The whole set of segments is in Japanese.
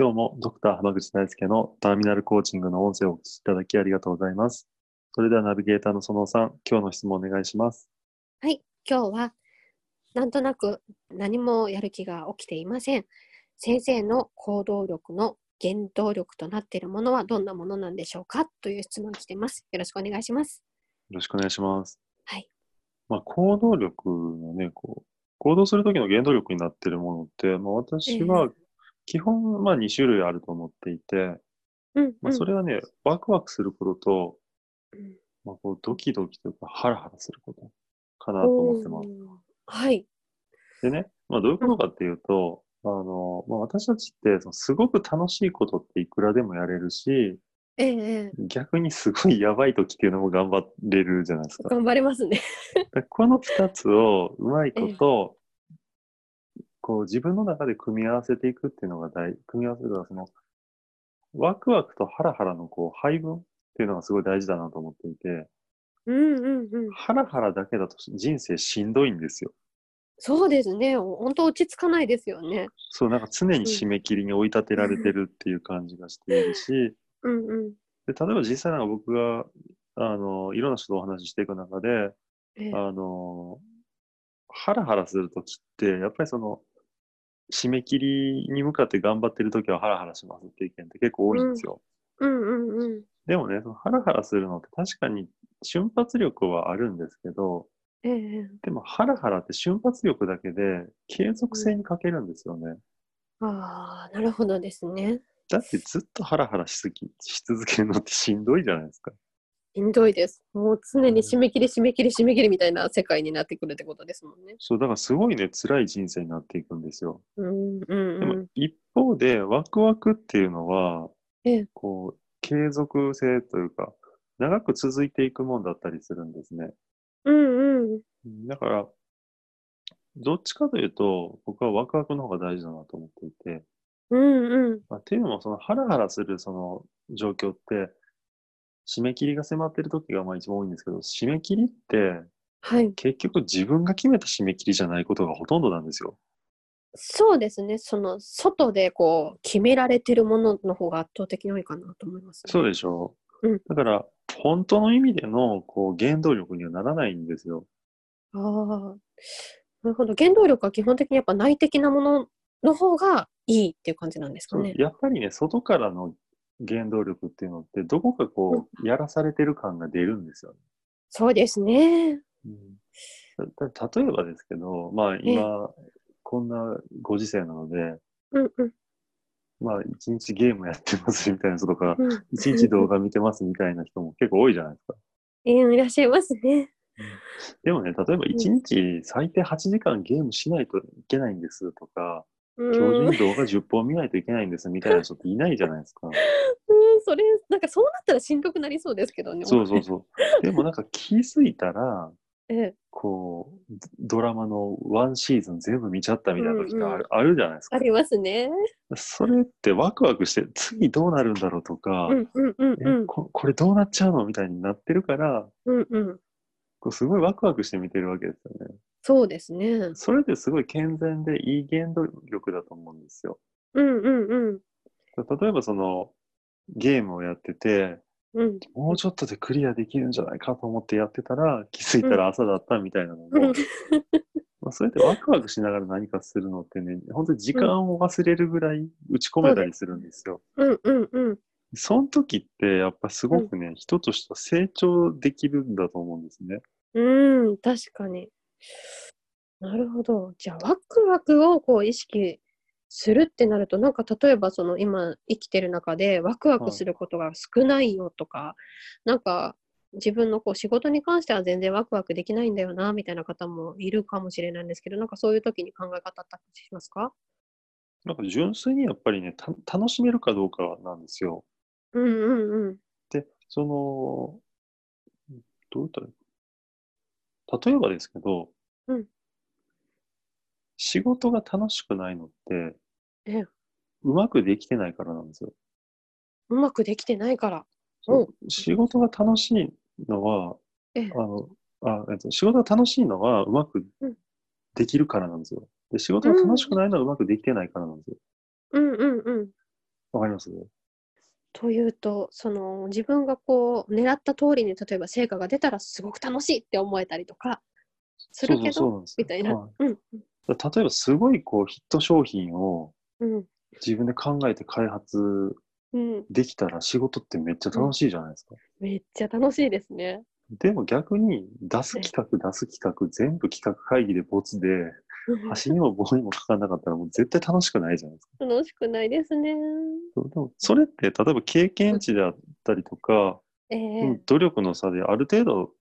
今日もドクター濱口大輔のターミナルコーチングの音声をお聞きいただきありがとうございます。それではナビゲーターの園尾さん、今日の質問お願いします。はい今日はなんとなく何もやる気が起きていません先生の行動力の原動力となっているものはどんなものなんでしょうかという質問が来ていますよろしくお願いしますよろしくお願いします。はい。まあ、行動力のね、こう、行動するときの原動力になっているものって、まあ、私は基本、まあ、2種類あると思っていて、うん、まあ、それはね、ワクワクすることと、うんまあ、こうドキドキというか、ハラハラすることかなと思ってます。はいでね、まあ、どういうことかっていうと、あの、まあ、私たちって、そのすごく楽しいことっていくらでもやれるし、ええええ逆にすごいやばい時っていうのも頑張れるじゃないですか。頑張れますねこの二つをうまいこと、こう自分の中で組み合わせていくっていうのが大、組み合わせるのはその、ワクワクとハラハラのこう配分っていうのがすごい大事だなと思っていて、うんうんうん。ハラハラだけだと人生しんどいんですよ。そうですね。本当落ち着かないですよね。そう、なんか常に締め切りに追い立てられてるっていう感じがしているし、うんうん。で例えば実際なんか僕が、あの、いろんな人とお話ししていく中で、ええ。あの、ハラハラするときって、やっぱりその、締め切りに向かって頑張ってるときはハラハラしますっていう意見って結構多いんですよ。うんうんうんでもね、そのハラハラするのって確かに瞬発力はあるんですけど、ええでもハラハラって瞬発力だけで継続性に欠けるんですよね。ああなるほどですねだってずっとハラハラしすぎし続けるのってしんどいじゃないですか。しんどいです。もう常に締め切り締め切り締め切りみたいな世界になってくるってことですもんね。そう、だからすごいね、辛い人生になっていくんですよ。うんうんでもうん。一方でワクワクっていうのは、ええこう、継続性というか、長く続いていくもんだったりするんですね。うんうん。だから、どっちかというと、僕はワクワクの方が大事だなと思っていて、うんうん。まあ、っていうのも、そのハラハラするその状況って、締め切りが迫ってる時がまあ一番多いんですけど、締め切りってはい。結局自分が決めた締め切りじゃないことがほとんどなんですよ。そうですね。その外でこう決められてるものの方が圧倒的に多いかなと思います、そうでしょう。うんだから、本当の意味でのこう原動力にはならないんですよ。ああ。なるほど。原動力は基本的にやっぱ内的なものの方がいいっていう感じなんですかそうね。やっぱりね、外からの原動力っていうのって、どこかこう、やらされてる感が出るんですよね。そうですね。うん、例えばですけど、まあ今、こんなご時世なので、うんうんまあ一日ゲームやってますみたいな人とか、うん。一日動画見てますみたいな人も結構多いじゃないですか。えーいらっしゃいますね。でもね、例えば一日最低8時間ゲームしないといけないんですとか、うん。今うん日中に動画10本見ないといけないんですみたいな人っていないじゃないですか。それ、なんかそうなったらしんどくなりそうですけどね。そうそうそう。でもなんか気づいたら、ええこう、ドラマのワンシーズン全部見ちゃったみたいな時がある,、うんあるじゃないですかあ。りますね。それってワクワクして、次どうなるんだろうとか、これどうなっちゃうのみたいになってるから、うんうん。こうすごいワクワクして見てるわけですよね。そうですね。それってすごい健全でいい原動力だと思うんですよ。うんうんうん例えばそのゲームをやってて、うんもうちょっとでクリアできるんじゃないかと思ってやってたら、気づいたら朝だったみたいなのも、うん まあ、それってワクワクしながら何かするのってね、本当に時間を忘れるぐらい打ち込めたりするんですよ。うんうんうん。その時ってやっぱすごくね、人としては成長できるんだと思うんですね。うん、確かに。なるほど。じゃあ、ワクワクをこう意識するってなると、なんか例えばその今生きてる中でワクワクすることが少ないよとか、なんか自分のこう仕事に関しては全然ワクワクできないんだよなみたいな方もいるかもしれないんですけどなんかそういう時に考え方あったりしますか？なんか純粋にやっぱりね、た楽しめるかどうかなんですよ。うんうんうん。で、その、どう言ったらいい例えばですけど、うん仕事が楽しくないのって、ええうまくできてないからなんですよ。うまくできてないから。そう仕事が楽しいのは、ええあのあえっと仕事が楽しいのはうまくうんできるからなんですよ。で仕事が楽しくないのはうまくできてないからなんですよ。うんうんうん。わかります？というとその自分がこう狙った通りに例えば成果が出たらすごく楽しいって思えたりとかするけどみたいな。はいうん例えばすごいこうヒット商品をうん自分で考えて開発うん。できたら仕事ってめっちゃ楽しいじゃないですか。めっちゃ楽しいですね。でも逆に出す企画出す企画全部企画会議でボツで 端にも棒にもかかんなかったらもう絶対楽しくないじゃないですか。楽しくないですね。でもそれって例えば経験値であったりとか、ええうん努力の差である程度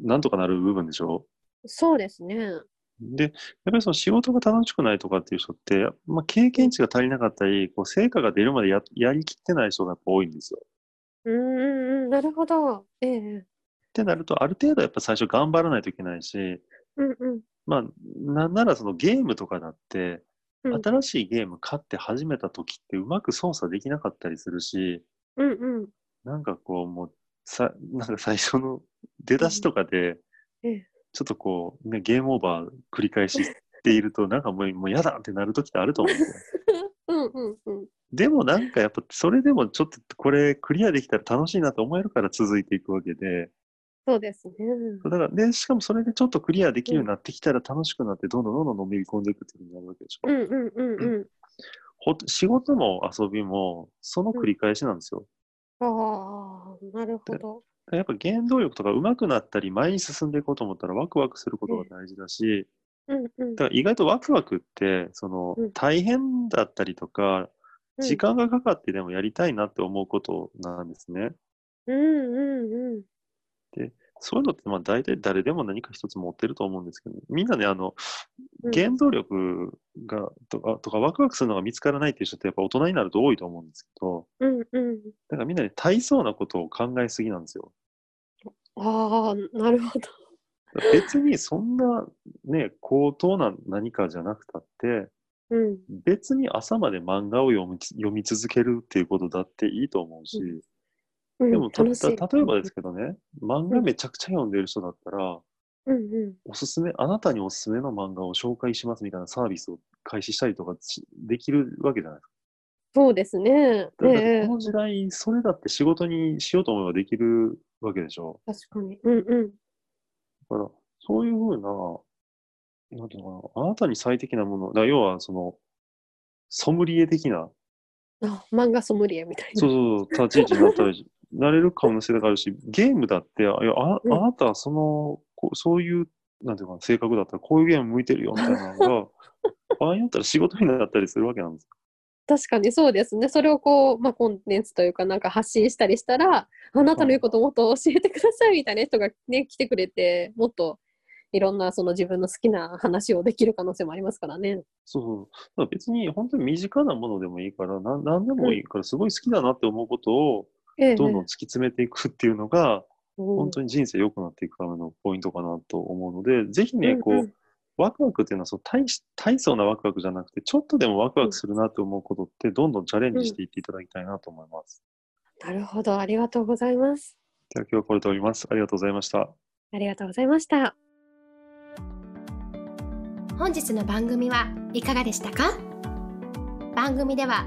なんとかなる部分でしょ？そうですね。で、やっぱりその仕事が楽しくないとかっていう人って、まあ、経験値が足りなかったり、こう成果が出るまでややりきってない人が多いんですよ。うんうんうん。なるほど。ええってなると、ある程度やっぱ最初頑張らないといけないし、うんうん。まあ、なんならそのゲームとかだって、うん新しいゲーム買って始めた時ってうまく操作できなかったりするし、うんうん。なんかこうもうさ、なんか最初の出だしとかでええ、ちょっとこう、ね、ゲームオーバー繰り返していると、なんかもうもう嫌だってなる時ってあると思うんですよ。うんうんうん。でもなんかやっぱそれでもちょっとこれクリアできたら楽しいなと思えるから続いていくわけで、そうですね。だからで、しかもそれでちょっとクリアできるようになってきたら楽しくなってどんどんどんどんのめり込んでいくっていうふうになるわけでしょ。うんうんうんうん。ほ仕事も遊びもその繰り返しなんですよ。ああ、なるほど。やっぱ原動力とか上手くなったり前に進んでいこうと思ったらワクワクすることが大事だし、うんうん。だから意外とワクワクってそのうん大変だったりとかうん時間がかかってでもやりたいなって思うことなんですね。うんうんうん。そういうのってまあ大体誰でも何か一つ持ってると思うんですけど、みんなね、あの、うん原動力がとかとかワクワクするのが見つからないっていう人ってやっぱ大人になると多いと思うんですけど、うんうん。だからみんなに大層なことを考えすぎなんですよ。ああ、なるほど。別にそんなね、高等な何かじゃなくたって、うん。別に朝まで漫画を読み読み続けるっていうことだっていいと思うし、うんでもた例えばですけどね、漫画めちゃくちゃ読んでる人だったら、うんうん。おすすめ、あなたにおすすめの漫画を紹介しますみたいなサービスを開始したりとかしできるわけじゃないですか。そうですね。この時代、それだって仕事にしようと思えばできるわけでしょ。確かに。うんうん。だから、そういうふうな、なんていうのかな、あなたに最適なもの、だ要はその、ソムリエ的な、あ、漫画ソムリエみたいな。そうそうそう、立ち位置になったりし、なれる可能性があるし、ゲームだって、あいやあなたはその、こうそういう、なんていうかな、性格だったらこういうゲーム向いてるよみたいなのが、場合によったら仕事になったりするわけなんですよ。確かにそうですね。それをこう、まあ、コンテンツというか、なんか発信したりしたら、あなたの言うこともっと教えてくださいみたいな人がね、来てくれて、もっといろんなその自分の好きな話をできる可能性もありますからね。そう別に本当に身近なものでもいいから、なんなんでもいいから、すごい好きだなって思うことをええどんどん突き詰めていくっていうのが、うん本当に人生良くなっていくためのポイントかなと思うので、ぜひね、こう、うんうんワクワクっていうのはそう大し大層なワクワクじゃなくて、ちょっとでもワクワクするなって思うことって、どんどんチャレンジしていっていただきたいなと思います。なるほど。ありがとうございます。では今日はこれで終わります。ありがとうございました。ありがとうございました。本日の番組はいかがでしたか？番組では